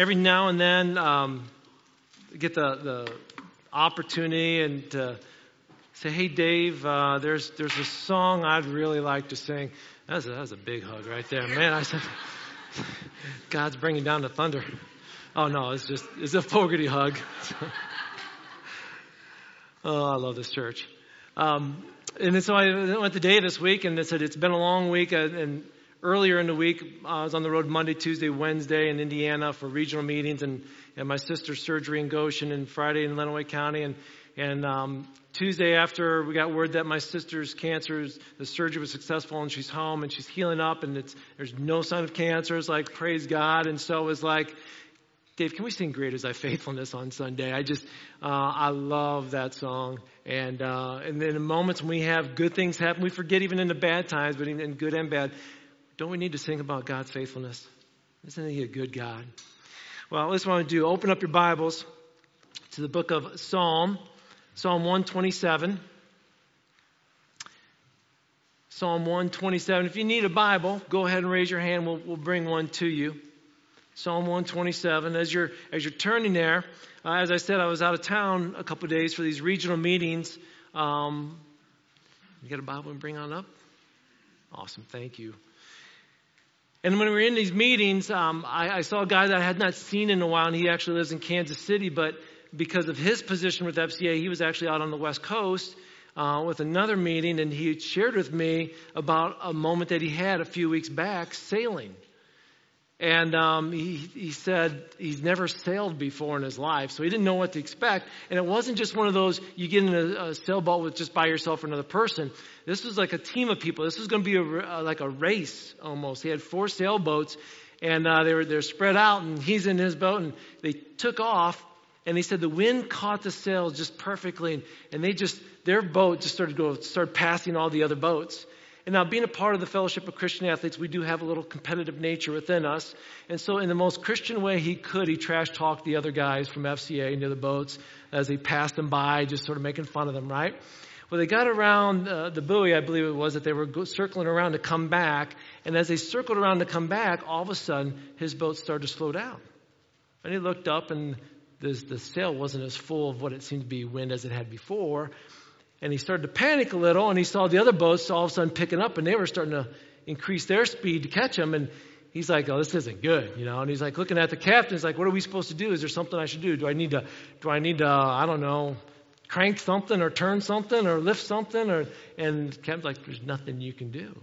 every now and then um, get the, the opportunity and to say, hey, Dave, uh, there's, there's a song I'd really like to sing. That was, a, that was a big hug right there. Man, I said, God's bringing down the thunder. Oh, no, it's just, it's a Fogarty hug. oh, I love this church. Um, and so I went to Dave this week and they said, it's been a long week. Uh, and earlier in the week, I was on the road Monday, Tuesday, Wednesday in Indiana for regional meetings and, and my sister's surgery in Goshen and Friday in Lenawee County. And, and um, Tuesday after we got word that my sister's cancer, the surgery was successful and she's home and she's healing up and it's, there's no sign of cancer. It's like, praise God. And so it was like, Dave, can we sing Great is Thy Faithfulness on Sunday? I just, uh, I love that song. And, uh, and then in moments when we have good things happen, we forget even in the bad times, but in good and bad, don't we need to sing about God's faithfulness? Isn't He a good God? Well, let's want to do. Open up your Bibles to the book of Psalm, Psalm 127. Psalm 127. If you need a Bible, go ahead and raise your hand. We'll, we'll bring one to you. Psalm 127. As you're, as you're turning there, uh, as I said, I was out of town a couple days for these regional meetings. Um, you got a Bible and bring on up? Awesome. Thank you. And when we were in these meetings, um, I, I, saw a guy that I had not seen in a while, and he actually lives in Kansas City, but because of his position with FCA, he was actually out on the West Coast uh, with another meeting, and he shared with me about a moment that he had a few weeks back sailing. And um, he, he said he's never sailed before in his life, so he didn't know what to expect. And it wasn't just one of those you get in a, a sailboat with just by yourself or another person. This was like a team of people. This was going to be a, like a race almost. He had four sailboats, and uh, they were they're spread out, and he's in his boat, and they took off. And he said the wind caught the sails just perfectly, and, and they just their boat just started to go start passing all the other boats. And now, being a part of the Fellowship of Christian Athletes, we do have a little competitive nature within us. And so, in the most Christian way he could, he trash talked the other guys from FCA near the boats as he passed them by, just sort of making fun of them, right? Well, they got around uh, the buoy, I believe it was, that they were go- circling around to come back. And as they circled around to come back, all of a sudden, his boat started to slow down. And he looked up, and the, the sail wasn't as full of what it seemed to be wind as it had before. And he started to panic a little, and he saw the other boats all of a sudden picking up, and they were starting to increase their speed to catch him. And he's like, "Oh, this isn't good," you know. And he's like looking at the captain. He's like, "What are we supposed to do? Is there something I should do? Do I need to? Do I need to? I don't know." Crank something or turn something or lift something or and captain's like, there's nothing you can do.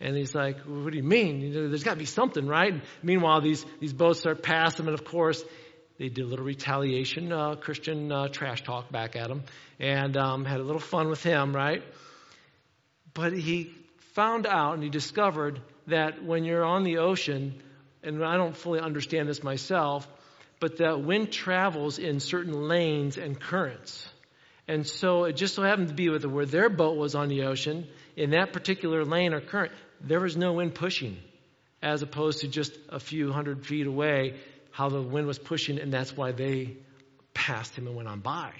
And he's like, well, what do you mean? You know, there's got to be something, right? And meanwhile, these, these boats start past him, and of course, they did a little retaliation, uh, Christian uh, trash talk back at him, and um, had a little fun with him, right? But he found out and he discovered that when you're on the ocean, and I don't fully understand this myself, but that wind travels in certain lanes and currents. And so it just so happened to be with where their boat was on the ocean, in that particular lane or current, there was no wind pushing, as opposed to just a few hundred feet away how the wind was pushing, and that's why they passed him and went on by.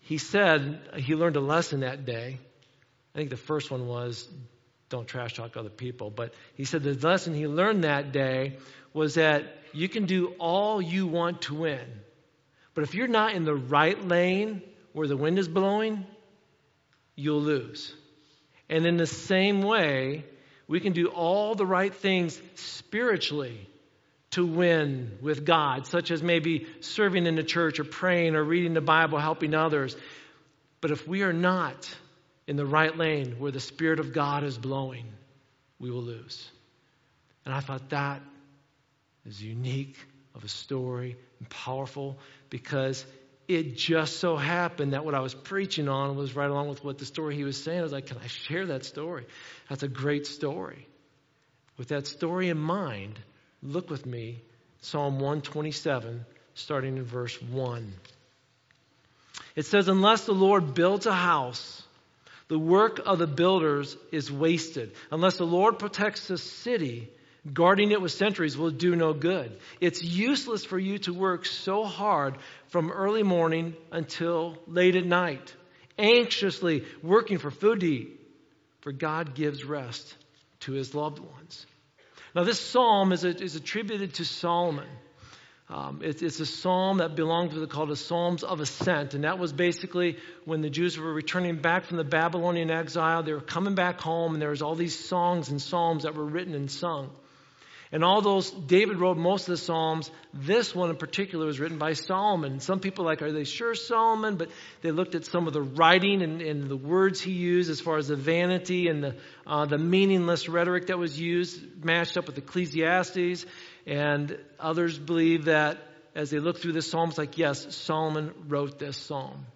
He said he learned a lesson that day. I think the first one was don't trash talk other people. But he said the lesson he learned that day was that you can do all you want to win. But if you're not in the right lane where the wind is blowing, you'll lose. And in the same way, we can do all the right things spiritually to win with God, such as maybe serving in the church or praying or reading the Bible, helping others. But if we are not in the right lane where the Spirit of God is blowing, we will lose. And I thought that is unique of a story and powerful because it just so happened that what I was preaching on was right along with what the story he was saying. I was like, can I share that story? That's a great story. With that story in mind, Look with me, Psalm 127, starting in verse 1. It says, Unless the Lord builds a house, the work of the builders is wasted. Unless the Lord protects the city, guarding it with sentries will do no good. It's useless for you to work so hard from early morning until late at night, anxiously working for food to eat, for God gives rest to his loved ones. Now, this psalm is, a, is attributed to Solomon. Um, it's, it's, a psalm that belonged to the called the Psalms of Ascent, and that was basically when the Jews were returning back from the Babylonian exile. They were coming back home, and there was all these songs and psalms that were written and sung. And all those, David wrote most of the Psalms. This one in particular was written by Solomon. Some people are like, are they sure Solomon? But they looked at some of the writing and, and the words he used as far as the vanity and the, uh, the meaningless rhetoric that was used matched up with Ecclesiastes. And others believe that as they look through the Psalms, like, yes, Solomon wrote this Psalm.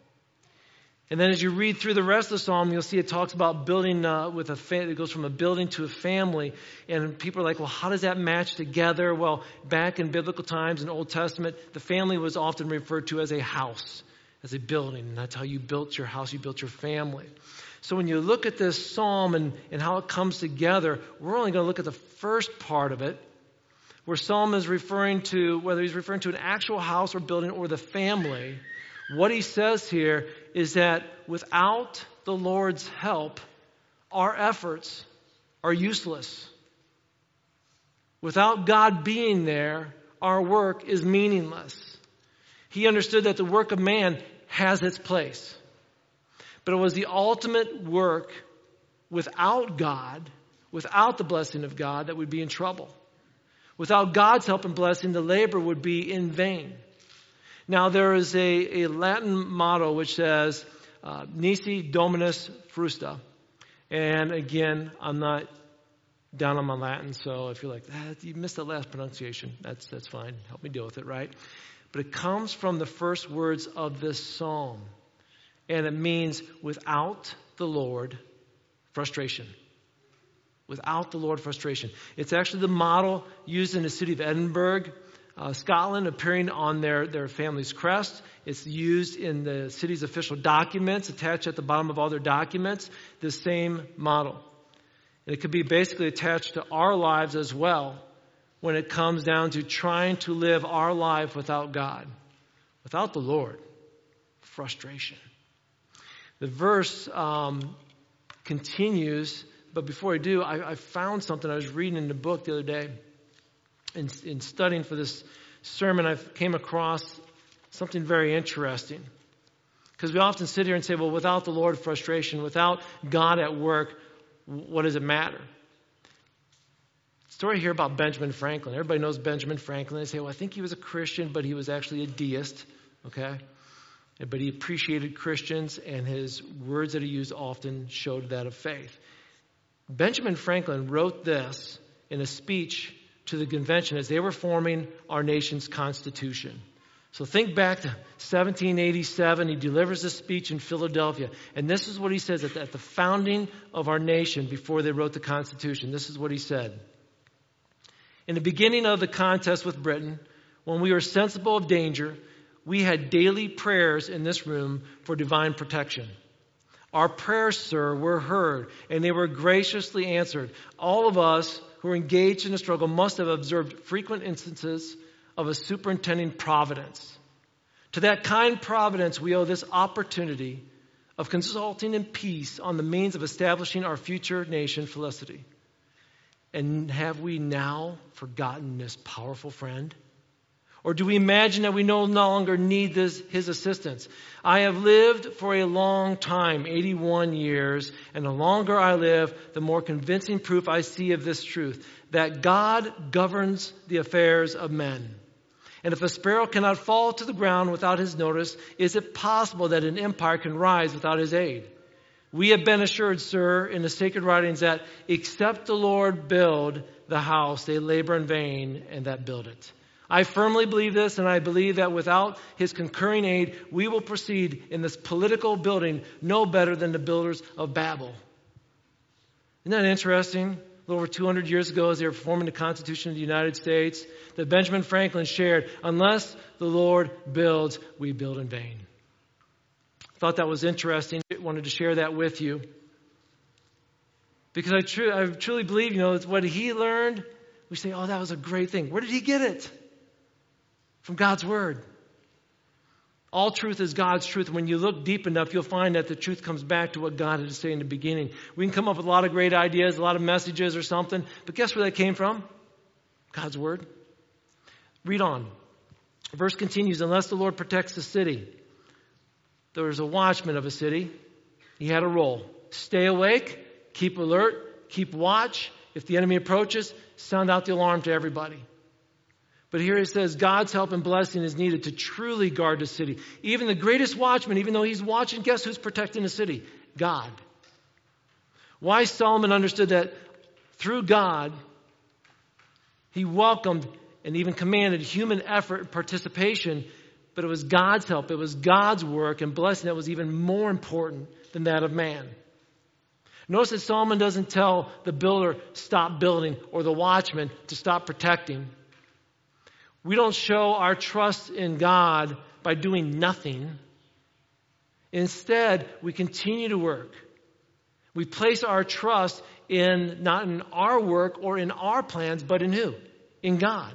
And then as you read through the rest of the psalm, you'll see it talks about building uh, with a family. It goes from a building to a family. And people are like, well, how does that match together? Well, back in biblical times in Old Testament, the family was often referred to as a house, as a building. And that's how you built your house, you built your family. So when you look at this psalm and, and how it comes together, we're only going to look at the first part of it, where Psalm is referring to, whether he's referring to an actual house or building or the family. What he says here is that without the Lord's help, our efforts are useless. Without God being there, our work is meaningless. He understood that the work of man has its place. But it was the ultimate work without God, without the blessing of God, that would be in trouble. Without God's help and blessing, the labor would be in vain. Now, there is a, a Latin motto which says, uh, Nisi Dominus Frustra. And again, I'm not down on my Latin, so if you're like, ah, you missed the last pronunciation, that's, that's fine. Help me deal with it, right? But it comes from the first words of this psalm. And it means without the Lord, frustration. Without the Lord, frustration. It's actually the model used in the city of Edinburgh uh, Scotland appearing on their, their family's crest. It's used in the city's official documents, attached at the bottom of all their documents, the same model. And it could be basically attached to our lives as well when it comes down to trying to live our life without God, without the Lord. Frustration. The verse um, continues, but before I do, I, I found something I was reading in the book the other day in, in studying for this sermon, I came across something very interesting. Because we often sit here and say, well, without the Lord, frustration. Without God at work, what does it matter? Story here about Benjamin Franklin. Everybody knows Benjamin Franklin. They say, well, I think he was a Christian, but he was actually a deist. Okay? But he appreciated Christians, and his words that he used often showed that of faith. Benjamin Franklin wrote this in a speech to the convention as they were forming our nation's constitution. So think back to 1787. He delivers a speech in Philadelphia. And this is what he says at the, at the founding of our nation before they wrote the Constitution. This is what he said. In the beginning of the contest with Britain, when we were sensible of danger, we had daily prayers in this room for divine protection. Our prayers, sir, were heard, and they were graciously answered. All of us who are engaged in the struggle must have observed frequent instances of a superintending providence. To that kind providence, we owe this opportunity of consulting in peace on the means of establishing our future nation felicity. And have we now forgotten this powerful friend? Or do we imagine that we no longer need this, his assistance? I have lived for a long time, 81 years, and the longer I live, the more convincing proof I see of this truth that God governs the affairs of men. And if a sparrow cannot fall to the ground without his notice, is it possible that an empire can rise without his aid? We have been assured, sir, in the sacred writings that except the Lord build the house, they labor in vain and that build it. I firmly believe this, and I believe that without his concurring aid, we will proceed in this political building no better than the builders of Babel. Isn't that interesting? A little over 200 years ago, as they were forming the Constitution of the United States, that Benjamin Franklin shared, unless the Lord builds, we build in vain. Thought that was interesting. Wanted to share that with you. Because I, tr- I truly believe, you know, it's what he learned, we say, oh, that was a great thing. Where did he get it? From God's Word. All truth is God's truth. When you look deep enough, you'll find that the truth comes back to what God had to say in the beginning. We can come up with a lot of great ideas, a lot of messages or something, but guess where that came from? God's word. Read on. Verse continues Unless the Lord protects the city, there was a watchman of a city. He had a role. Stay awake, keep alert, keep watch. If the enemy approaches, sound out the alarm to everybody. But here it says God's help and blessing is needed to truly guard the city. Even the greatest watchman, even though he's watching, guess who's protecting the city? God. Why Solomon understood that through God, he welcomed and even commanded human effort and participation, but it was God's help, it was God's work and blessing that was even more important than that of man. Notice that Solomon doesn't tell the builder, stop building, or the watchman to stop protecting. We don't show our trust in God by doing nothing. Instead, we continue to work. We place our trust in not in our work or in our plans, but in who? In God.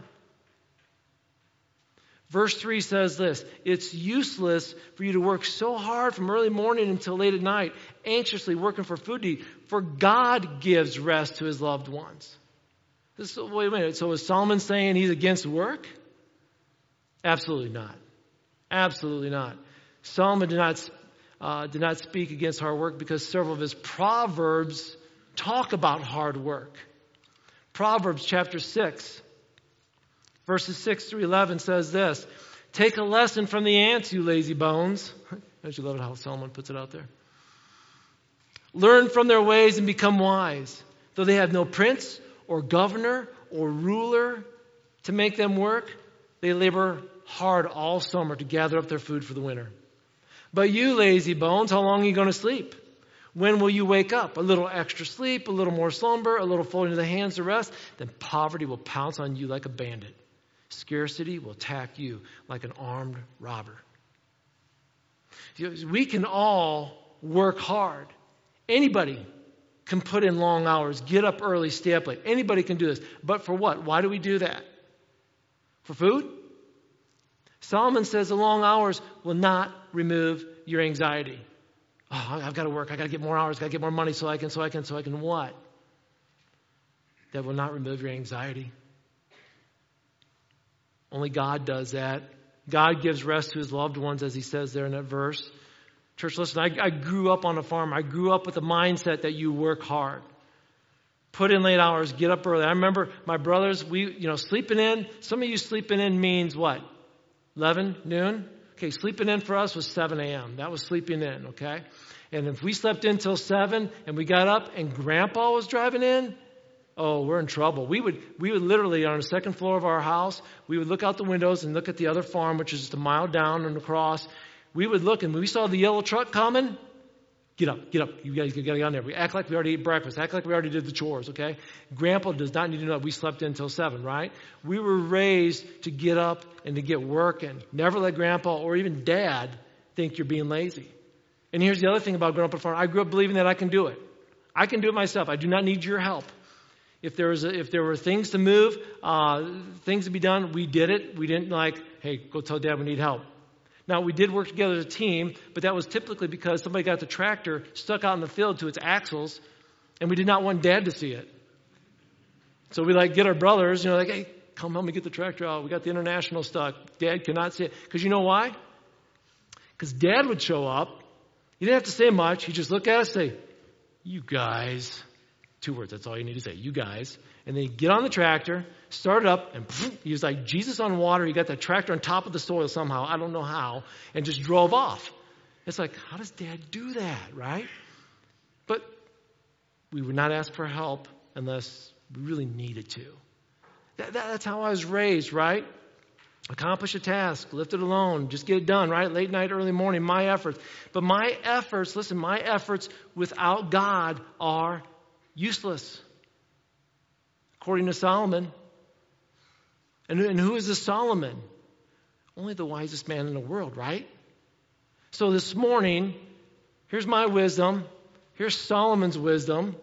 Verse 3 says this It's useless for you to work so hard from early morning until late at night, anxiously working for food to eat, for God gives rest to his loved ones. This, wait a minute. So is Solomon saying he's against work? Absolutely not. Absolutely not. Solomon did not, uh, did not speak against hard work because several of his proverbs talk about hard work. Proverbs chapter 6 Verses 6 through 11 says this Take a lesson from the ants, you lazy bones. Don't you love it how Solomon puts it out there? Learn from their ways and become wise. Though they have no prince or governor or ruler to make them work, they labor hard all summer to gather up their food for the winter. But you, lazy bones, how long are you going to sleep? When will you wake up? A little extra sleep, a little more slumber, a little folding of the hands to rest, then poverty will pounce on you like a bandit. Scarcity will attack you like an armed robber. We can all work hard. Anybody can put in long hours, get up early, stay up late. Anybody can do this. But for what? Why do we do that? For food? Solomon says the long hours will not remove your anxiety. Oh, I've got to work. I've got to get more hours. I've got to get more money so I can, so I can, so I can what? That will not remove your anxiety. Only God does that. God gives rest to his loved ones, as he says there in that verse. Church, listen, I, I grew up on a farm. I grew up with the mindset that you work hard. Put in late hours, get up early. I remember my brothers, we, you know, sleeping in. Some of you sleeping in means what? 11, noon? Okay, sleeping in for us was 7 a.m. That was sleeping in, okay? And if we slept in till 7 and we got up and grandpa was driving in, oh, we're in trouble. We would, we would literally, on the second floor of our house, we would look out the windows and look at the other farm, which is just a mile down and across. We would look, and we saw the yellow truck coming, get up, get up. You guys get on there. We act like we already ate breakfast, act like we already did the chores, okay? Grandpa does not need to know that we slept in until 7, right? We were raised to get up and to get working. Never let grandpa or even dad think you're being lazy. And here's the other thing about growing up on a farm. I grew up believing that I can do it. I can do it myself. I do not need your help. If there, was a, if there were things to move, uh, things to be done, we did it. We didn't like, hey, go tell dad we need help. Now, we did work together as a team, but that was typically because somebody got the tractor stuck out in the field to its axles, and we did not want dad to see it. So we like get our brothers, you know, like, hey, come help me get the tractor out. We got the international stuck. Dad cannot see it. Because you know why? Because dad would show up. He didn't have to say much. He'd just look at us and say, you guys. Two words, that's all you need to say. You guys. And then get on the tractor, start it up, and he was like Jesus on water. He got the tractor on top of the soil somehow. I don't know how. And just drove off. It's like, how does dad do that, right? But we would not ask for help unless we really needed to. That, that, that's how I was raised, right? Accomplish a task, lift it alone, just get it done, right? Late night, early morning, my efforts. But my efforts, listen, my efforts without God are useless, according to Solomon. And, and who is this Solomon? Only the wisest man in the world, right? So this morning, here's my wisdom. Here's Solomon's wisdom.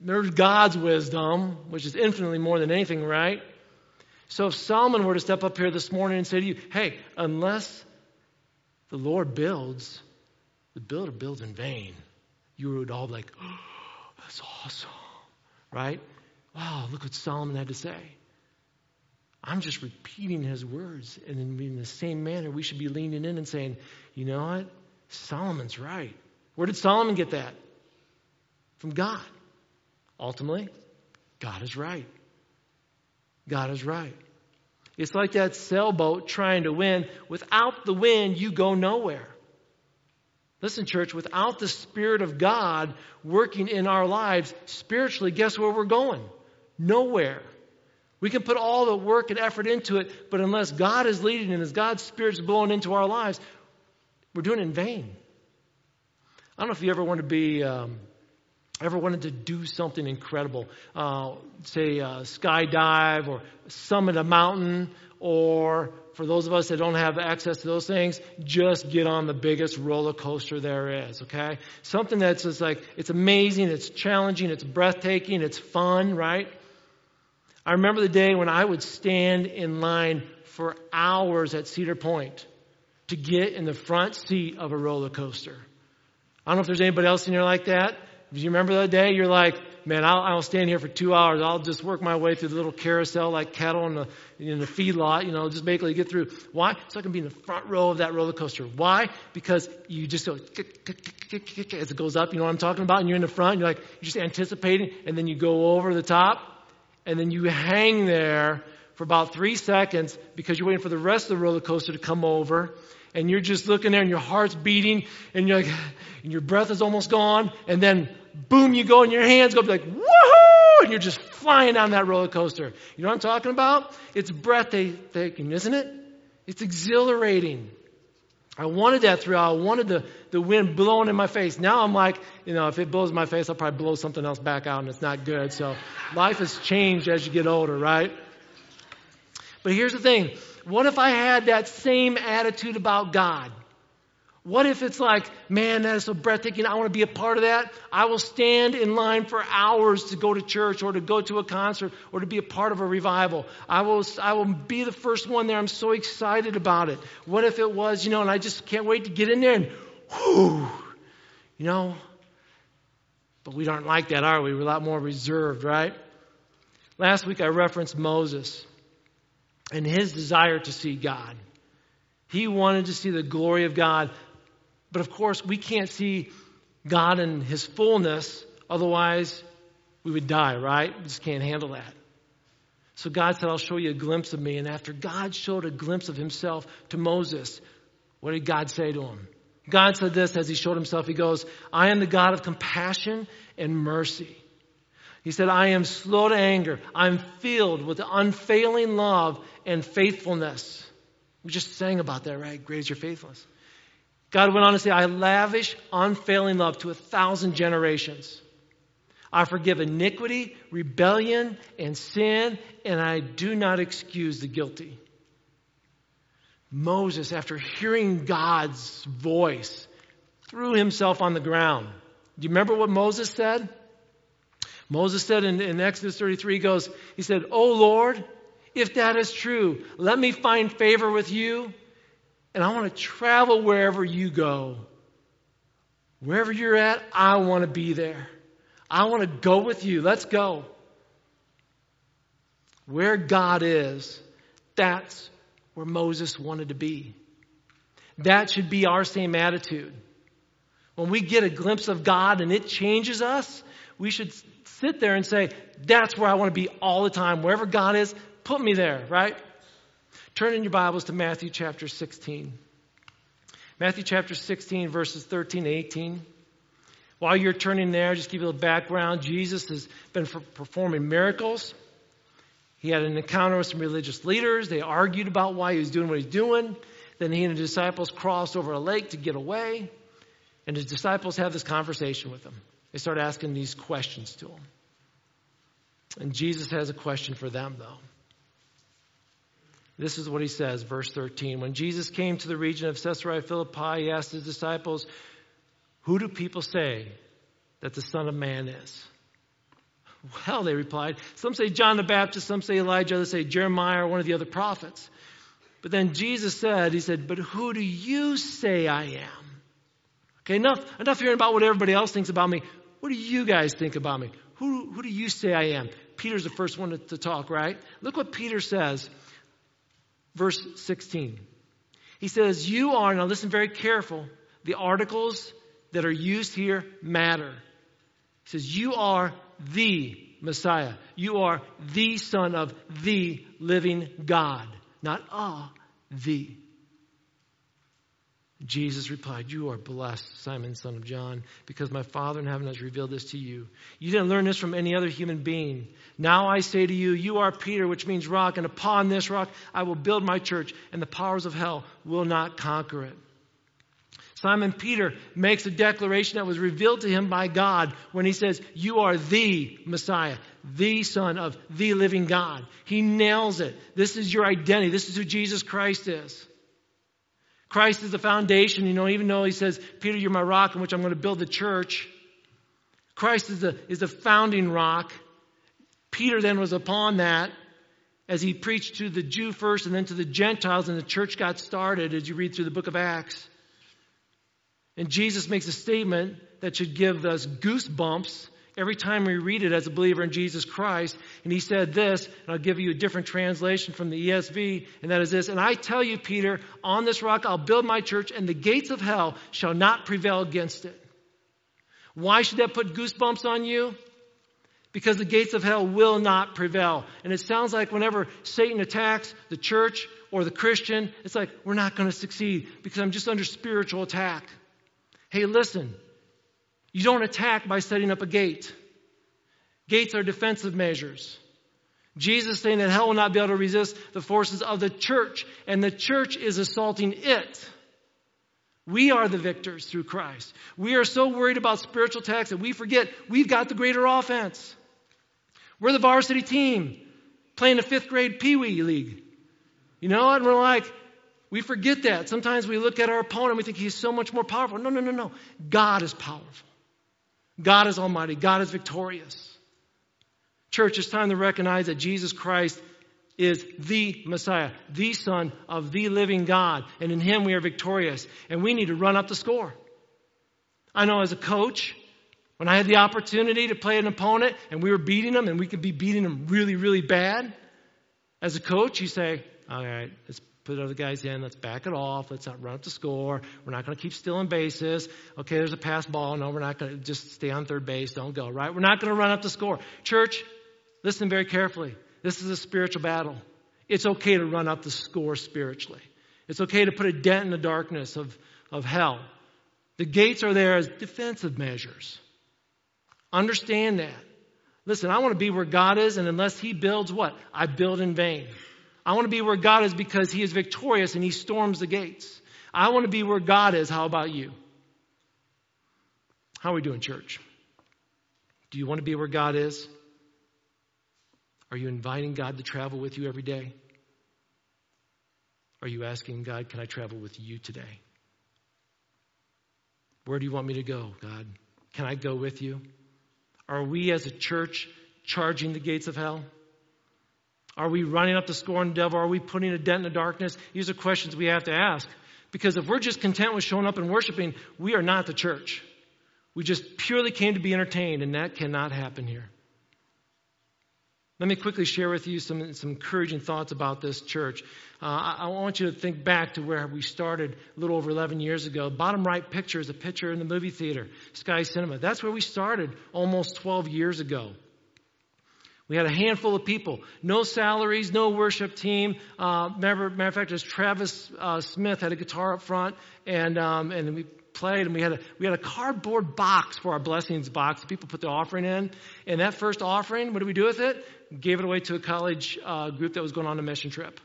There's God's wisdom, which is infinitely more than anything, right? So if Solomon were to step up here this morning and say to you, hey, unless the Lord builds, the builder builds in vain, you would all be like, oh, that's awesome. Right? Wow, look what Solomon had to say. I'm just repeating his words. And in the same manner, we should be leaning in and saying, you know what? Solomon's right. Where did Solomon get that? From God. Ultimately, God is right. God is right. It's like that sailboat trying to win. Without the wind, you go nowhere. Listen, church, without the Spirit of God working in our lives, spiritually, guess where we're going? Nowhere. We can put all the work and effort into it, but unless God is leading and as God's Spirit's blowing into our lives, we're doing it in vain. I don't know if you ever want to be, um, ever wanted to do something incredible, uh, say uh, skydive or summit a mountain, or for those of us that don't have access to those things, just get on the biggest roller coaster there is, okay? Something that's just like, it's amazing, it's challenging, it's breathtaking, it's fun, right? I remember the day when I would stand in line for hours at Cedar Point to get in the front seat of a roller coaster. I don't know if there's anybody else in here like that. Do you remember that day? You're like, man, I'll, I'll stand here for two hours. I'll just work my way through the little carousel like cattle in the, in the feedlot, you know, just basically get through. Why? So I can be in the front row of that roller coaster. Why? Because you just go as it goes up, you know what I'm talking about? And you're in the front, you're like, you're just anticipating, and then you go over the top, and then you hang there for about three seconds because you're waiting for the rest of the roller coaster to come over. And you're just looking there and your heart's beating and you're like, and your breath is almost gone. And then boom, you go and your hands go like, woohoo! And you're just flying down that roller coaster. You know what I'm talking about? It's breathtaking, isn't it? It's exhilarating. I wanted that throughout. I wanted the, the wind blowing in my face. Now I'm like, you know, if it blows my face, I'll probably blow something else back out and it's not good. So life has changed as you get older, right? But here's the thing. What if I had that same attitude about God? What if it's like, man, that is so breathtaking. I want to be a part of that. I will stand in line for hours to go to church or to go to a concert or to be a part of a revival. I will, I will be the first one there. I'm so excited about it. What if it was, you know, and I just can't wait to get in there and, you know? But we aren't like that, are we? We're a lot more reserved, right? Last week I referenced Moses and his desire to see God. He wanted to see the glory of God. But of course, we can't see God in his fullness, otherwise, we would die, right? We just can't handle that. So God said, I'll show you a glimpse of me. And after God showed a glimpse of himself to Moses, what did God say to him? God said this as he showed himself. He goes, I am the God of compassion and mercy. He said, I am slow to anger. I'm filled with unfailing love and faithfulness. We just sang about that, right? Great is your faithfulness. God went on to say, I lavish unfailing love to a thousand generations. I forgive iniquity, rebellion, and sin, and I do not excuse the guilty. Moses, after hearing God's voice, threw himself on the ground. Do you remember what Moses said? Moses said in, in Exodus 33, he goes, he said, Oh Lord, if that is true, let me find favor with you and I want to travel wherever you go. Wherever you're at, I want to be there. I want to go with you. Let's go. Where God is, that's where Moses wanted to be. That should be our same attitude. When we get a glimpse of God and it changes us, we should sit there and say, That's where I want to be all the time. Wherever God is, put me there, right? Turn in your Bibles to Matthew chapter 16. Matthew chapter 16, verses 13 to 18. While you're turning there, just give you a little background. Jesus has been performing miracles. He had an encounter with some religious leaders. They argued about why he was doing what he's doing. Then he and his disciples crossed over a lake to get away. And his disciples have this conversation with him. They start asking these questions to him. And Jesus has a question for them, though. This is what he says, verse 13. When Jesus came to the region of Caesarea Philippi, he asked his disciples, Who do people say that the Son of Man is? Well, they replied, Some say John the Baptist, some say Elijah, others say Jeremiah or one of the other prophets. But then Jesus said, He said, But who do you say I am? Okay, enough, enough hearing about what everybody else thinks about me. What do you guys think about me? Who, who do you say I am? Peter's the first one to, to talk, right? Look what Peter says. verse 16. He says, You are, now listen very careful, the articles that are used here matter. He says, You are the Messiah. You are the Son of the living God, not a, the. Jesus replied, You are blessed, Simon, son of John, because my Father in heaven has revealed this to you. You didn't learn this from any other human being. Now I say to you, You are Peter, which means rock, and upon this rock I will build my church, and the powers of hell will not conquer it. Simon Peter makes a declaration that was revealed to him by God when he says, You are the Messiah, the Son of the living God. He nails it. This is your identity. This is who Jesus Christ is. Christ is the foundation. You know, even though he says, Peter, you're my rock in which I'm going to build the church. Christ is the, is the founding rock. Peter then was upon that as he preached to the Jew first and then to the Gentiles, and the church got started as you read through the book of Acts. And Jesus makes a statement that should give us goosebumps every time we read it as a believer in Jesus Christ. And he said this, and I'll give you a different translation from the ESV, and that is this And I tell you, Peter, on this rock I'll build my church, and the gates of hell shall not prevail against it. Why should that put goosebumps on you? Because the gates of hell will not prevail. And it sounds like whenever Satan attacks the church or the Christian, it's like, we're not going to succeed because I'm just under spiritual attack. Hey, listen, you don't attack by setting up a gate. Gates are defensive measures. Jesus saying that hell will not be able to resist the forces of the church, and the church is assaulting it. We are the victors through Christ. We are so worried about spiritual attacks that we forget we've got the greater offense. We're the varsity team playing the fifth grade Pee Wee League. You know, and we're like, we forget that. Sometimes we look at our opponent and we think he's so much more powerful. No, no, no, no. God is powerful. God is almighty. God is victorious. Church, it's time to recognize that Jesus Christ is the Messiah, the Son of the living God, and in Him we are victorious, and we need to run up the score. I know as a coach, when I had the opportunity to play an opponent and we were beating them and we could be beating them really, really bad, as a coach, you say, all right, let's put other guys in. Let's back it off. Let's not run up the score. We're not going to keep stealing bases. Okay, there's a pass ball. No, we're not going to just stay on third base. Don't go, right? We're not going to run up the score. Church, listen very carefully. This is a spiritual battle. It's okay to run up the score spiritually. It's okay to put a dent in the darkness of, of hell. The gates are there as defensive measures. Understand that. Listen, I want to be where God is, and unless He builds what? I build in vain. I want to be where God is because He is victorious and He storms the gates. I want to be where God is. How about you? How are we doing, church? Do you want to be where God is? Are you inviting God to travel with you every day? Are you asking God, can I travel with you today? Where do you want me to go, God? Can I go with you? Are we as a church charging the gates of hell? Are we running up the score on the devil? Are we putting a dent in the darkness? These are questions we have to ask. Because if we're just content with showing up and worshiping, we are not the church. We just purely came to be entertained, and that cannot happen here. Let me quickly share with you some, some encouraging thoughts about this church. Uh, I, I, want you to think back to where we started a little over 11 years ago. Bottom right picture is a picture in the movie theater, Sky Cinema. That's where we started almost 12 years ago. We had a handful of people, no salaries, no worship team. Uh, matter, matter of fact, as Travis uh, Smith had a guitar up front, and um, and we played, and we had a we had a cardboard box for our blessings box. People put the offering in, and that first offering, what did we do with it? Gave it away to a college uh, group that was going on a mission trip.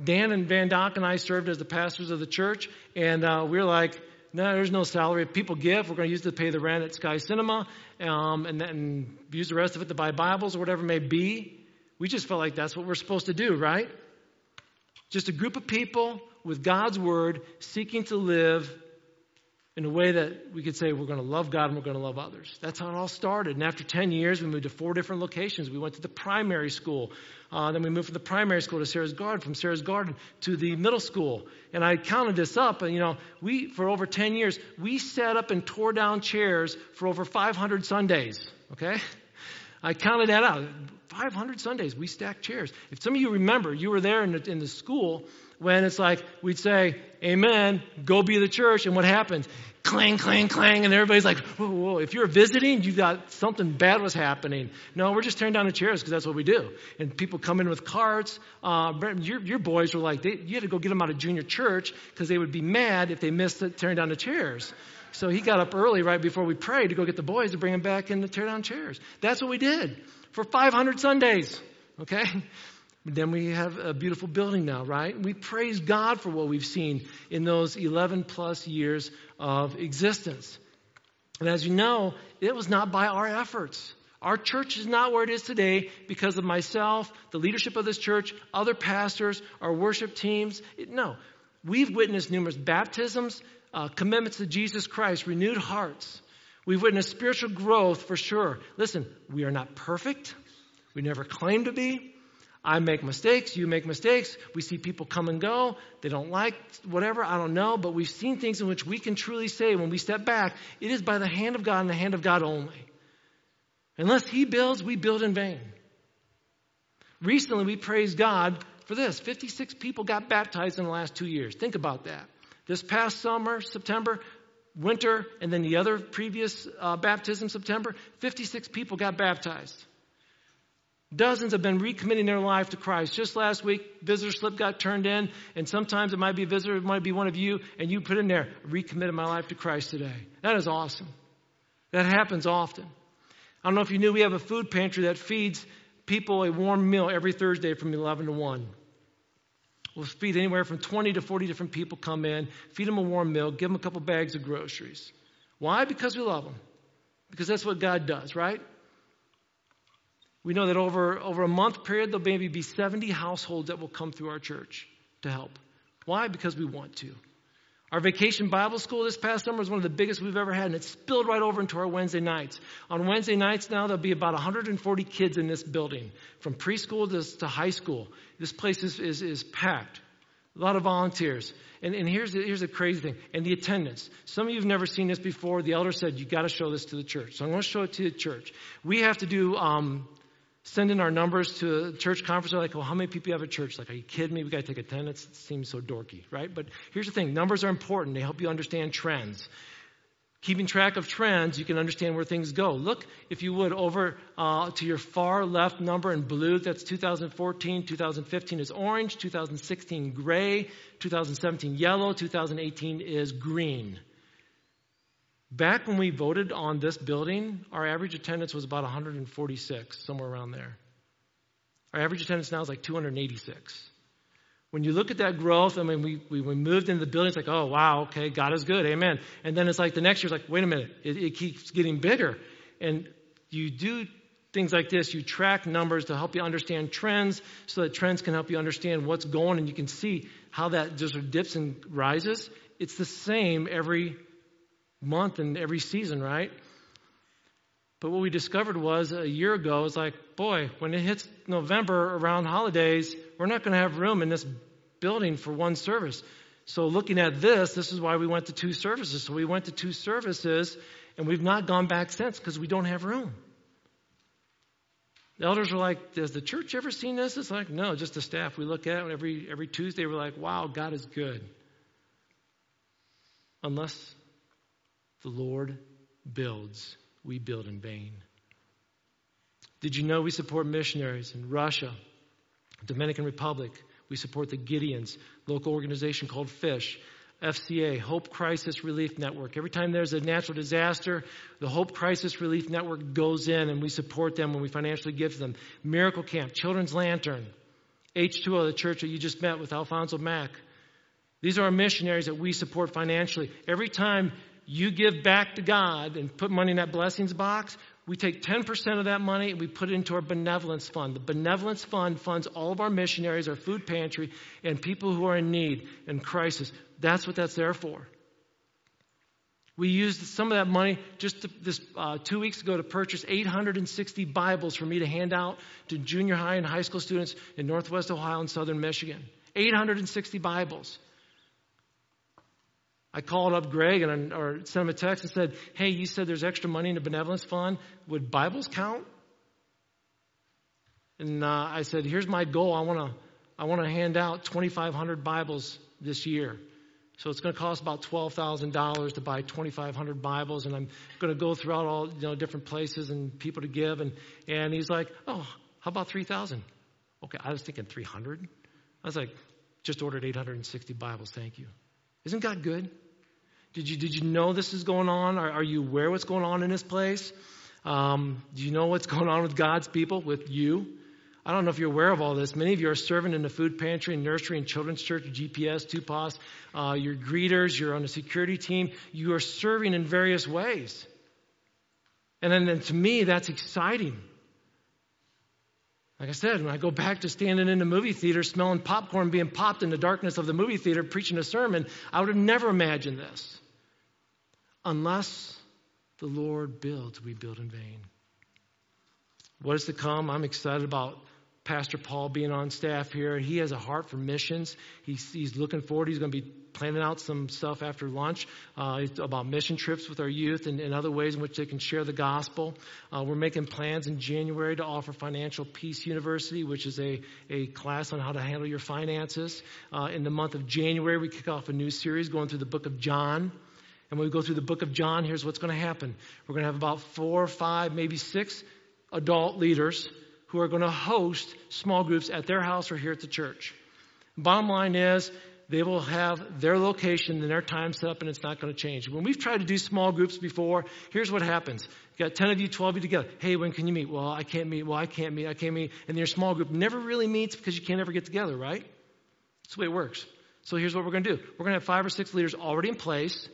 Dan and Van Dock and I served as the pastors of the church, and uh, we were like, no, there's no salary. People give, we're going to use it to pay the rent at Sky Cinema um, and then use the rest of it to buy Bibles or whatever it may be. We just felt like that's what we're supposed to do, right? Just a group of people with God's Word seeking to live in a way that we could say we're going to love God and we're going to love others. That's how it all started. And after 10 years, we moved to four different locations. We went to the primary school. Uh, then we moved from the primary school to Sarah's Garden, from Sarah's Garden to the middle school. And I counted this up, and you know, we, for over 10 years, we set up and tore down chairs for over 500 Sundays, okay? I counted that out. 500 Sundays, we stacked chairs. If some of you remember, you were there in the, in the school when it's like we'd say, Amen, go be the church, and what happens? Clang, clang, clang, and everybody's like, whoa, whoa. If you're visiting, you got something bad was happening. No, we're just tearing down the chairs because that's what we do. And people come in with carts. Uh, your, your boys were like, they, you had to go get them out of junior church because they would be mad if they missed it, tearing down the chairs. So he got up early right before we prayed to go get the boys to bring them back in to tear down chairs. That's what we did for 500 Sundays. Okay? Then we have a beautiful building now, right? We praise God for what we've seen in those 11 plus years of existence. And as you know, it was not by our efforts. Our church is not where it is today because of myself, the leadership of this church, other pastors, our worship teams. It, no. We've witnessed numerous baptisms, uh, commitments to Jesus Christ, renewed hearts. We've witnessed spiritual growth for sure. Listen, we are not perfect. We never claim to be. I make mistakes, you make mistakes. We see people come and go. They don't like whatever, I don't know. But we've seen things in which we can truly say, when we step back, it is by the hand of God and the hand of God only. Unless He builds, we build in vain. Recently, we praised God for this 56 people got baptized in the last two years. Think about that. This past summer, September, winter, and then the other previous uh, baptism, September, 56 people got baptized. Dozens have been recommitting their life to Christ. Just last week, visitor slip got turned in, and sometimes it might be a visitor, it might be one of you, and you put in there, recommitted my life to Christ today. That is awesome. That happens often. I don't know if you knew we have a food pantry that feeds people a warm meal every Thursday from 11 to 1. We'll feed anywhere from 20 to 40 different people come in, feed them a warm meal, give them a couple bags of groceries. Why? Because we love them. Because that's what God does, right? We know that over, over a month period, there'll maybe be 70 households that will come through our church to help. Why? Because we want to. Our vacation Bible school this past summer was one of the biggest we've ever had, and it spilled right over into our Wednesday nights. On Wednesday nights now, there'll be about 140 kids in this building, from preschool to, to high school. This place is, is, is packed. A lot of volunteers. And, and here's, the, here's the crazy thing. And the attendance. Some of you have never seen this before. The elder said, you got to show this to the church. So I'm going to show it to the church. We have to do um, send in our numbers to a church conference. They're like, well, how many people have a church? Like, are you kidding me? We got to take attendance. It seems so dorky, right? But here's the thing numbers are important, they help you understand trends. Keeping track of trends, you can understand where things go. Look, if you would, over uh, to your far left number in blue. That's 2014. 2015 is orange. 2016 gray. 2017 yellow. 2018 is green. Back when we voted on this building, our average attendance was about 146, somewhere around there. Our average attendance now is like 286. When you look at that growth, I mean, we, we, we moved into the building, it's like, oh, wow, okay, God is good, amen. And then it's like the next year, it's like, wait a minute, it, it keeps getting bigger. And you do things like this. You track numbers to help you understand trends so that trends can help you understand what's going and you can see how that just dips and rises. It's the same every month and every season, right? But what we discovered was a year ago, it's like, boy, when it hits November around holidays, we're not going to have room in this building for one service. So looking at this, this is why we went to two services. So we went to two services, and we've not gone back since because we don't have room. The elders were like, Has the church ever seen this? It's like, no, just the staff. We look at it every every Tuesday, we're like, wow, God is good. Unless the Lord builds, we build in vain. Did you know we support missionaries in Russia, Dominican Republic? We support the Gideons, local organization called FISH, FCA, Hope Crisis Relief Network. Every time there's a natural disaster, the Hope Crisis Relief Network goes in and we support them when we financially give to them. Miracle Camp, Children's Lantern, H2O, the church that you just met with Alfonso Mack. These are our missionaries that we support financially. Every time you give back to God and put money in that blessings box, we take 10% of that money and we put it into our benevolence fund. The benevolence fund funds all of our missionaries, our food pantry, and people who are in need and crisis. That's what that's there for. We used some of that money just to, this uh, two weeks ago to purchase 860 Bibles for me to hand out to junior high and high school students in Northwest Ohio and Southern Michigan. 860 Bibles. I called up Greg and or sent him a text and said, "Hey, you said there's extra money in the benevolence fund. Would Bibles count?" And uh, I said, here's my goal. I want to I want to hand out 2,500 Bibles this year. So it's going to cost about $12,000 to buy 2,500 Bibles, and I'm going to go throughout all you know different places and people to give. And and he's like, oh, how about 3,000? Okay, I was thinking 300. I was like, just ordered 860 Bibles. Thank you. Isn't God good? Did you did you know this is going on? Are, are you aware what's going on in this place? Um, do you know what's going on with God's people, with you? I don't know if you're aware of all this. Many of you are serving in the food pantry and nursery and children's church, GPS, TUPAS. Uh, you're greeters. You're on the security team. You are serving in various ways. And then, then to me, that's exciting. Like I said, when I go back to standing in the movie theater, smelling popcorn being popped in the darkness of the movie theater, preaching a sermon, I would have never imagined this. Unless the Lord builds, we build in vain. What is to come? I'm excited about Pastor Paul being on staff here. He has a heart for missions. He's, he's looking forward. He's going to be planning out some stuff after lunch uh, about mission trips with our youth and, and, other ways in which they can share the gospel. Uh, we're making plans in January to offer Financial Peace University, which is a, a class on how to handle your finances. Uh, in the month of January, we kick off a new series going through the book of John. And when we go through the book of John, here's what's going to happen. We're going to have about four, five, maybe six adult leaders who are going to host small groups at their house or here at the church. Bottom line is, they will have their location and their time set up, and it's not going to change. When we've tried to do small groups before, here's what happens. You got 10 of you, 12 of you together. Hey, when can you meet? Well, I can't meet. Well, I can't meet. I can't meet. And your small group never really meets because you can't ever get together, right? That's the way it works. So here's what we're going to do. We're going to have five or six leaders already in place.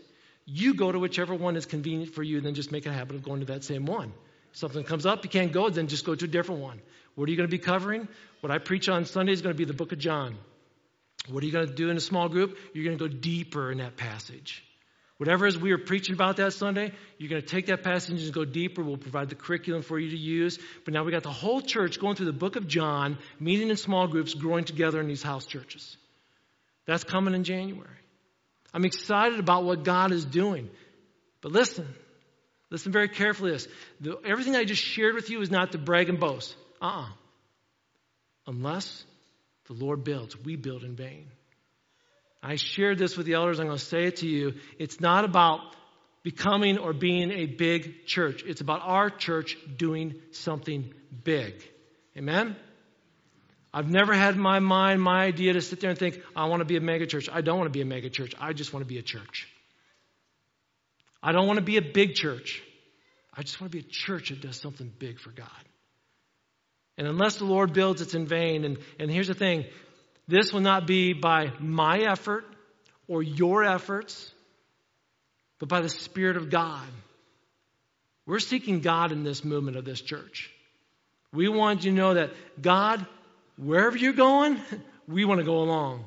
You go to whichever one is convenient for you, and then just make a habit of going to that same one. Something comes up, you can't go, then just go to a different one. What are you going to be covering? What I preach on Sunday is going to be the book of John. What are you going to do in a small group? You're going to go deeper in that passage. Whatever as we are preaching about that Sunday, you're going to take that passage and go deeper. We'll provide the curriculum for you to use. But now we got the whole church going through the book of John, meeting in small groups, growing together in these house churches. That's coming in January. I'm excited about what God is doing. But listen, Listen very carefully this. The, everything I just shared with you is not to brag and boast. Uh uh-uh. uh Unless the Lord builds, we build in vain. I shared this with the elders. I'm going to say it to you. It's not about becoming or being a big church, it's about our church doing something big. Amen? I've never had in my mind my idea to sit there and think, I want to be a mega church. I don't want to be a mega church. I just want to be a church. I don't want to be a big church. I just want to be a church that does something big for God. And unless the Lord builds, it's in vain. And, and here's the thing this will not be by my effort or your efforts, but by the Spirit of God. We're seeking God in this movement of this church. We want you to know that God, wherever you're going, we want to go along.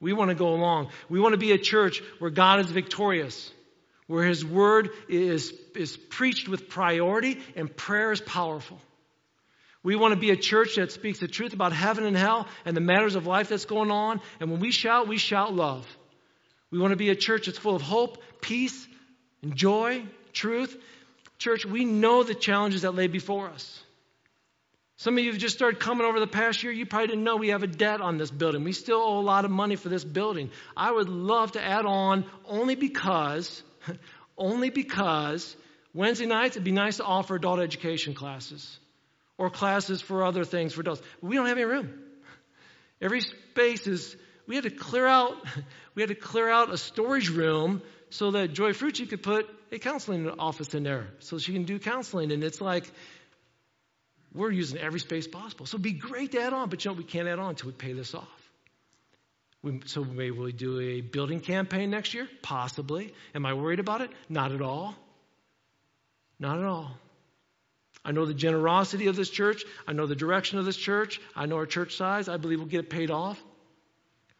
We want to go along. We want to be a church where God is victorious where His Word is, is preached with priority and prayer is powerful. We want to be a church that speaks the truth about heaven and hell and the matters of life that's going on. And when we shout, we shout love. We want to be a church that's full of hope, peace, and joy, truth. Church, we know the challenges that lay before us. Some of you have just started coming over the past year. You probably didn't know we have a debt on this building. We still owe a lot of money for this building. I would love to add on only because Only because Wednesday nights it'd be nice to offer adult education classes or classes for other things for adults. We don't have any room. Every space is we had to clear out we had to clear out a storage room so that Joy Frucci could put a counseling office in there so she can do counseling. And it's like we're using every space possible. So it'd be great to add on, but you know we can't add on until we pay this off. We, so maybe we do a building campaign next year? Possibly. Am I worried about it? Not at all. Not at all. I know the generosity of this church. I know the direction of this church. I know our church size. I believe we'll get it paid off.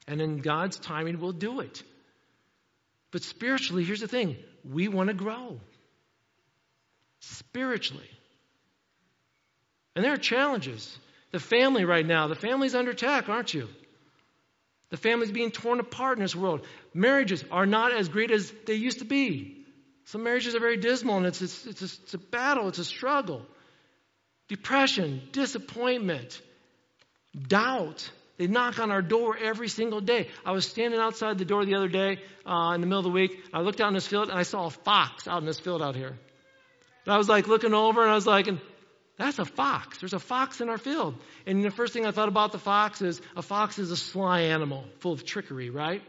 And in God's timing, we'll do it. But spiritually, here's the thing we want to grow. Spiritually. And there are challenges. The family right now, the family's under attack, aren't you? The family's being torn apart in this world. Marriages are not as great as they used to be. Some marriages are very dismal and it's, it's, it's, a, it's a battle, it's a struggle. depression, disappointment, doubt. They knock on our door every single day. I was standing outside the door the other day uh, in the middle of the week. I looked out in this field and I saw a fox out in this field out here. And I was like looking over and I was like, that's a fox. There's a fox in our field. And the first thing I thought about the fox is a fox is a sly animal full of trickery, right?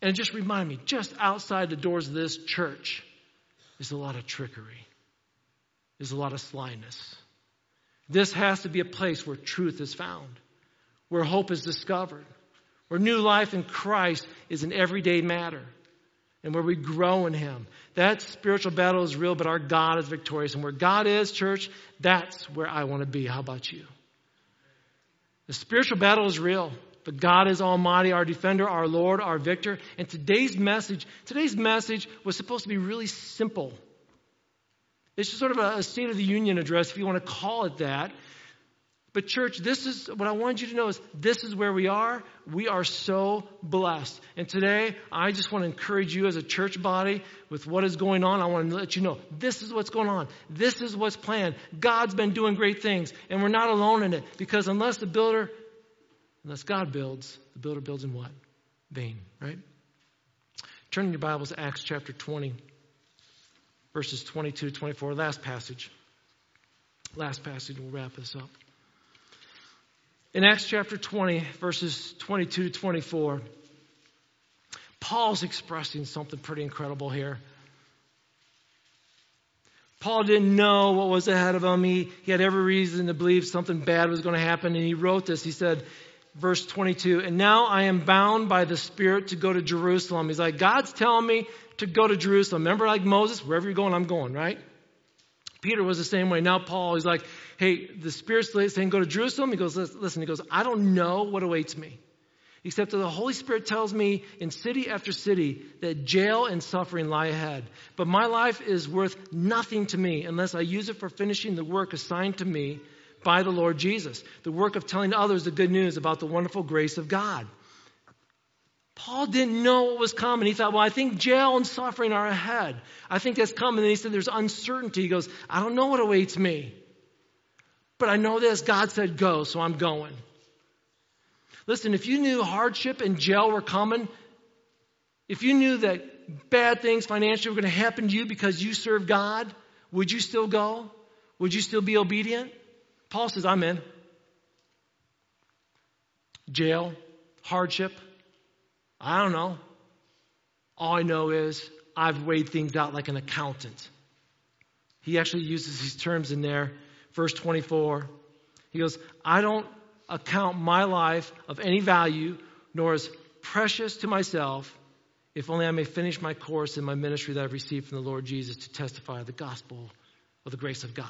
And it just reminded me, just outside the doors of this church is a lot of trickery. There's a lot of slyness. This has to be a place where truth is found, where hope is discovered, where new life in Christ is an everyday matter, and where we grow in Him. That spiritual battle is real, but our God is victorious. And where God is, church, that's where I want to be. How about you? The spiritual battle is real. But God is Almighty, our defender, our Lord, our victor. And today's message, today's message was supposed to be really simple. It's just sort of a, State of the Union address, if you want to call it that. But, church, this is what I want you to know is this is where we are. We are so blessed. And today, I just want to encourage you as a church body with what is going on. I want to let you know this is what's going on. This is what's planned. God's been doing great things, and we're not alone in it. Because unless the builder, unless God builds, the builder builds in what? Vain, right? Turn your Bibles to Acts chapter 20, verses 22 to 24. Last passage. Last passage, we'll wrap this up. In Acts chapter 20, verses 22 to 24, Paul's expressing something pretty incredible here. Paul didn't know what was ahead of him. He, he had every reason to believe something bad was going to happen, and he wrote this. He said, verse 22, And now I am bound by the Spirit to go to Jerusalem. He's like, God's telling me to go to Jerusalem. Remember, like Moses, wherever you're going, I'm going, right? Peter was the same way. Now Paul, he's like, hey, the Spirit's saying go to Jerusalem. He goes, listen, he goes, I don't know what awaits me. Except that the Holy Spirit tells me in city after city that jail and suffering lie ahead. But my life is worth nothing to me unless I use it for finishing the work assigned to me by the Lord Jesus. The work of telling others the good news about the wonderful grace of God. Paul didn't know what was coming. He thought, well, I think jail and suffering are ahead. I think that's coming. And he said, there's uncertainty. He goes, I don't know what awaits me. But I know this. God said go, so I'm going. Listen, if you knew hardship and jail were coming, if you knew that bad things financially were going to happen to you because you serve God, would you still go? Would you still be obedient? Paul says, I'm in. Jail, hardship, I don't know. All I know is I've weighed things out like an accountant. He actually uses these terms in there. Verse 24. He goes, I don't account my life of any value, nor as precious to myself, if only I may finish my course in my ministry that I've received from the Lord Jesus to testify the gospel of the grace of God.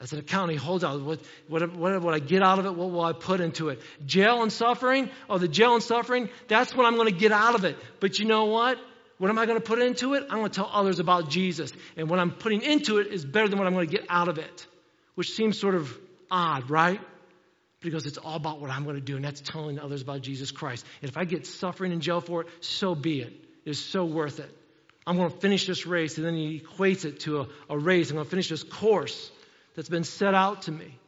That's an account he holds out. What, what, what, what I get out of it, what will I put into it? Jail and suffering? Oh, the jail and suffering, that's what I'm going to get out of it. But you know what? What am I going to put into it? I'm going to tell others about Jesus. And what I'm putting into it is better than what I'm going to get out of it. Which seems sort of odd, right? Because it's all about what I'm going to do, and that's telling others about Jesus Christ. And if I get suffering in jail for it, so be it. It's so worth it. I'm going to finish this race, and then he equates it to a, a race. I'm going to finish this course that's been set out to me.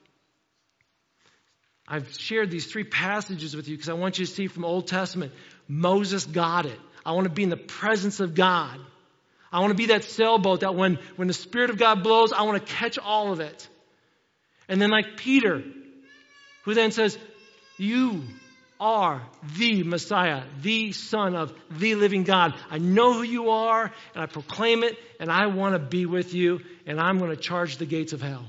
I've shared these three passages with you because I want you to see from Old Testament, Moses got it. I want to be in the presence of God. I want to be that sailboat that when, when the Spirit of God blows, I want to catch all of it. And then like Peter, who then says, you are the Messiah, the Son of the living God. I know who you are, and I proclaim it, and I want to be with you, and I'm going to charge the gates of hell.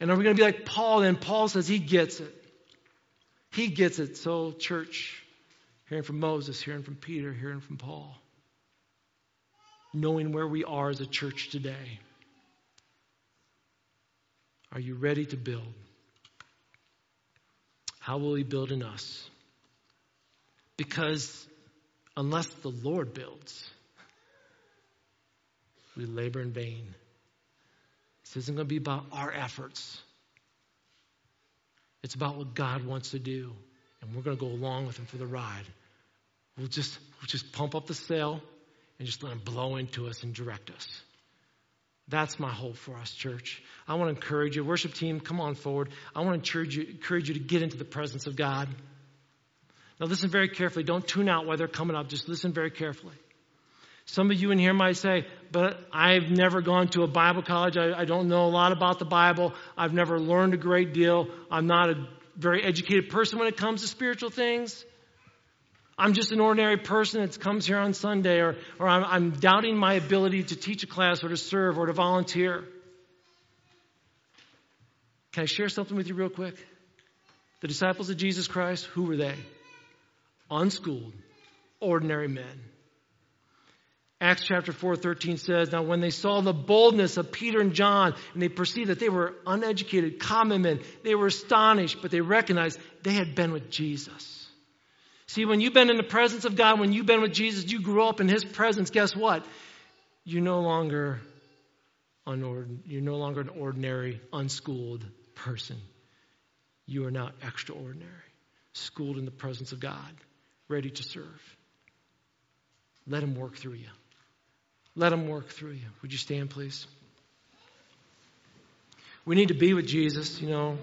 And are we going to be like Paul? And Paul says he gets it. He gets it. So, church, hearing from Moses, hearing from Peter, hearing from Paul, knowing where we are as a church today. Are you ready to build? How will He build in us? Because unless the Lord builds, we labor in vain. This isn't going to be about our efforts. It's about what God wants to do. And we're going to go along with Him for the ride. We'll just, we'll just pump up the sail and just let Him blow into us and direct us. That's my hope for us, church. I want to encourage you. Worship team, come on forward. I want to encourage you, encourage you to get into the presence of God. Now, listen very carefully. Don't tune out while they're coming up. Just listen very carefully. Some of you in here might say, but I've never gone to a Bible college. I, I, don't know a lot about the Bible. I've never learned a great deal. I'm not a very educated person when it comes to spiritual things. I'm just an ordinary person that comes here on Sunday, or, or I'm, I'm doubting my ability to teach a class or to serve or to volunteer. Can I share something with you real quick? The disciples of Jesus Christ, who were they? Unschooled, ordinary men. Acts chapter 4, 13 says, Now when they saw the boldness of Peter and John, and they perceived that they were uneducated, common men, they were astonished, but they recognized they had been with Jesus. See, when you've been in the presence of God, when you've been with Jesus, you grew up in His presence, guess what? You're no longer you're no longer an ordinary, unschooled person. You are now extraordinary, schooled in the presence of God, ready to serve. Let Him work through you. Let Him work through you. Would you stand, please? We need to be with Jesus, you know.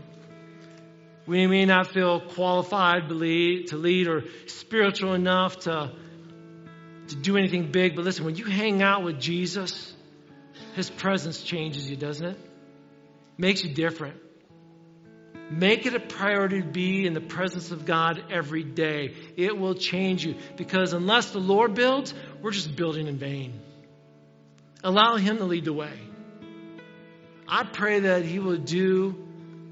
We may not feel qualified to lead or spiritual enough to, to do anything big, but listen, when you hang out with Jesus, His presence changes you, doesn't it? Makes you different. Make it a priority to be in the presence of God every day. It will change you because unless the Lord builds, we're just building in vain. Allow Him to lead the way. I pray that He will do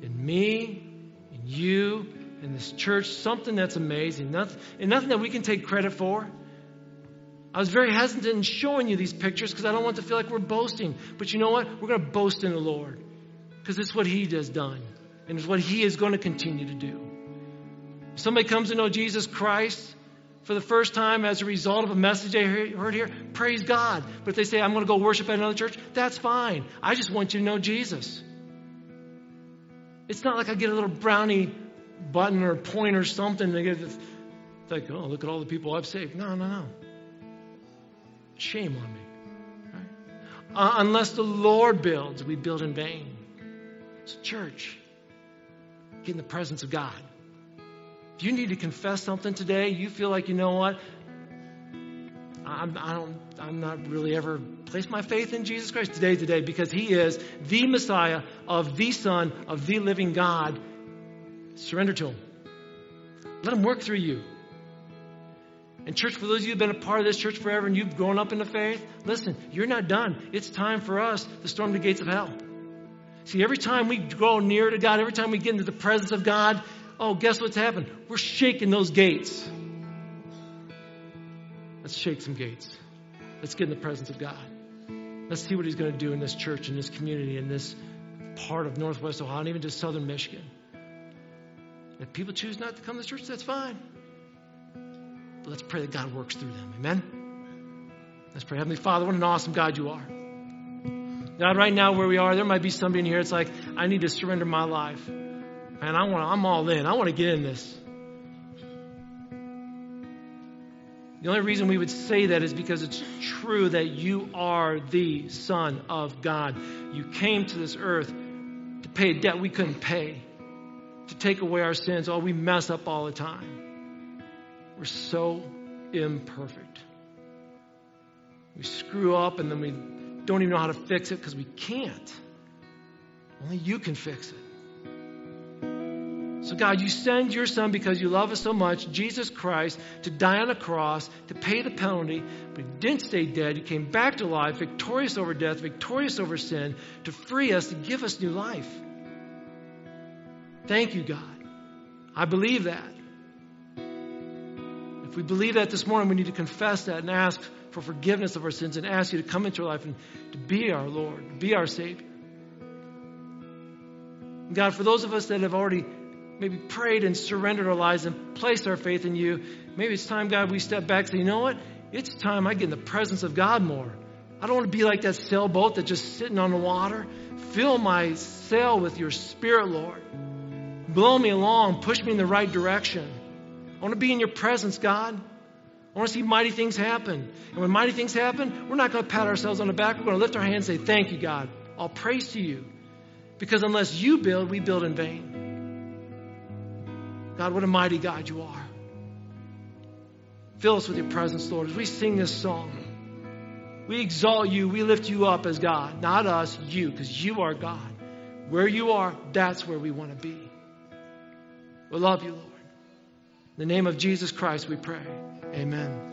in me, in you, in this church, something that's amazing, nothing, and nothing that we can take credit for. I was very hesitant in showing you these pictures because I don't want to feel like we're boasting. But you know what? We're going to boast in the Lord because it's what He has done and it's what He is going to continue to do. If somebody comes to know Jesus Christ for the first time as a result of a message they heard here, praise God. But if they say, I'm going to go worship at another church, that's fine. I just want you to know Jesus. It's not like I get a little brownie button or point or something. They get like, oh, look at all the people I've saved. No, no, no. Shame on me. Right? Uh, unless the Lord builds, we build in vain. It's church. Get in the presence of God. You need to confess something today, you feel like, you know what? I'm, I don't, I'm not really ever placed my faith in Jesus Christ today, today, because He is the Messiah of the Son of the living God. Surrender to Him. Let Him work through you. And, church, for those of you who've been a part of this church forever and you've grown up in the faith, listen, you're not done. It's time for us to storm the gates of hell. See, every time we grow near to God, every time we get into the presence of God, oh, guess what's happened? We're shaking those gates. Let's shake some gates. Let's get in the presence of God. Let's see what He's going to do in this church, in this community, in this part of Northwest Ohio, and even to Southern Michigan. If people choose not to come to church, that's fine. But let's pray that God works through them. Amen? Let's pray. Heavenly Father, what an awesome God you are. God, right now where we are, there might be somebody in here. It's like, I need to surrender my life. Man, I want I'm all in. I want to get in this. The only reason we would say that is because it's true that you are the Son of God. You came to this earth to pay a debt we couldn't pay, to take away our sins. Oh, we mess up all the time. We're so imperfect. We screw up and then we don't even know how to fix it because we can't. Only you can fix it. So, God, you send your Son because you love us so much, Jesus Christ, to die on a cross, to pay the penalty, but He didn't stay dead. He came back to life, victorious over death, victorious over sin, to free us, to give us new life. Thank you, God. I believe that. If we believe that this morning, we need to confess that and ask for forgiveness of our sins and ask you to come into our life and to be our Lord, to be our Savior. God, for those of us that have already maybe prayed and surrendered our lives and placed our faith in you, maybe it's time, God, we step back and say, you know what? It's time I get in the presence of God more. I don't want to be like that sailboat that's just sitting on the water. Fill my sail with your spirit, Lord. Blow me along, push me in the right direction. I want to be in your presence, God. I want to see mighty things happen. And when mighty things happen, we're not going to pat ourselves on the back. We're going to lift our hands and say, Thank you, God. All praise to you. Because unless you build, we build in vain. God, what a mighty God you are. Fill us with your presence, Lord, as we sing this song. We exalt you, we lift you up as God, not us, you, because you are God. Where you are, that's where we want to be. We love you, Lord. In the name of Jesus Christ, we pray. Amen.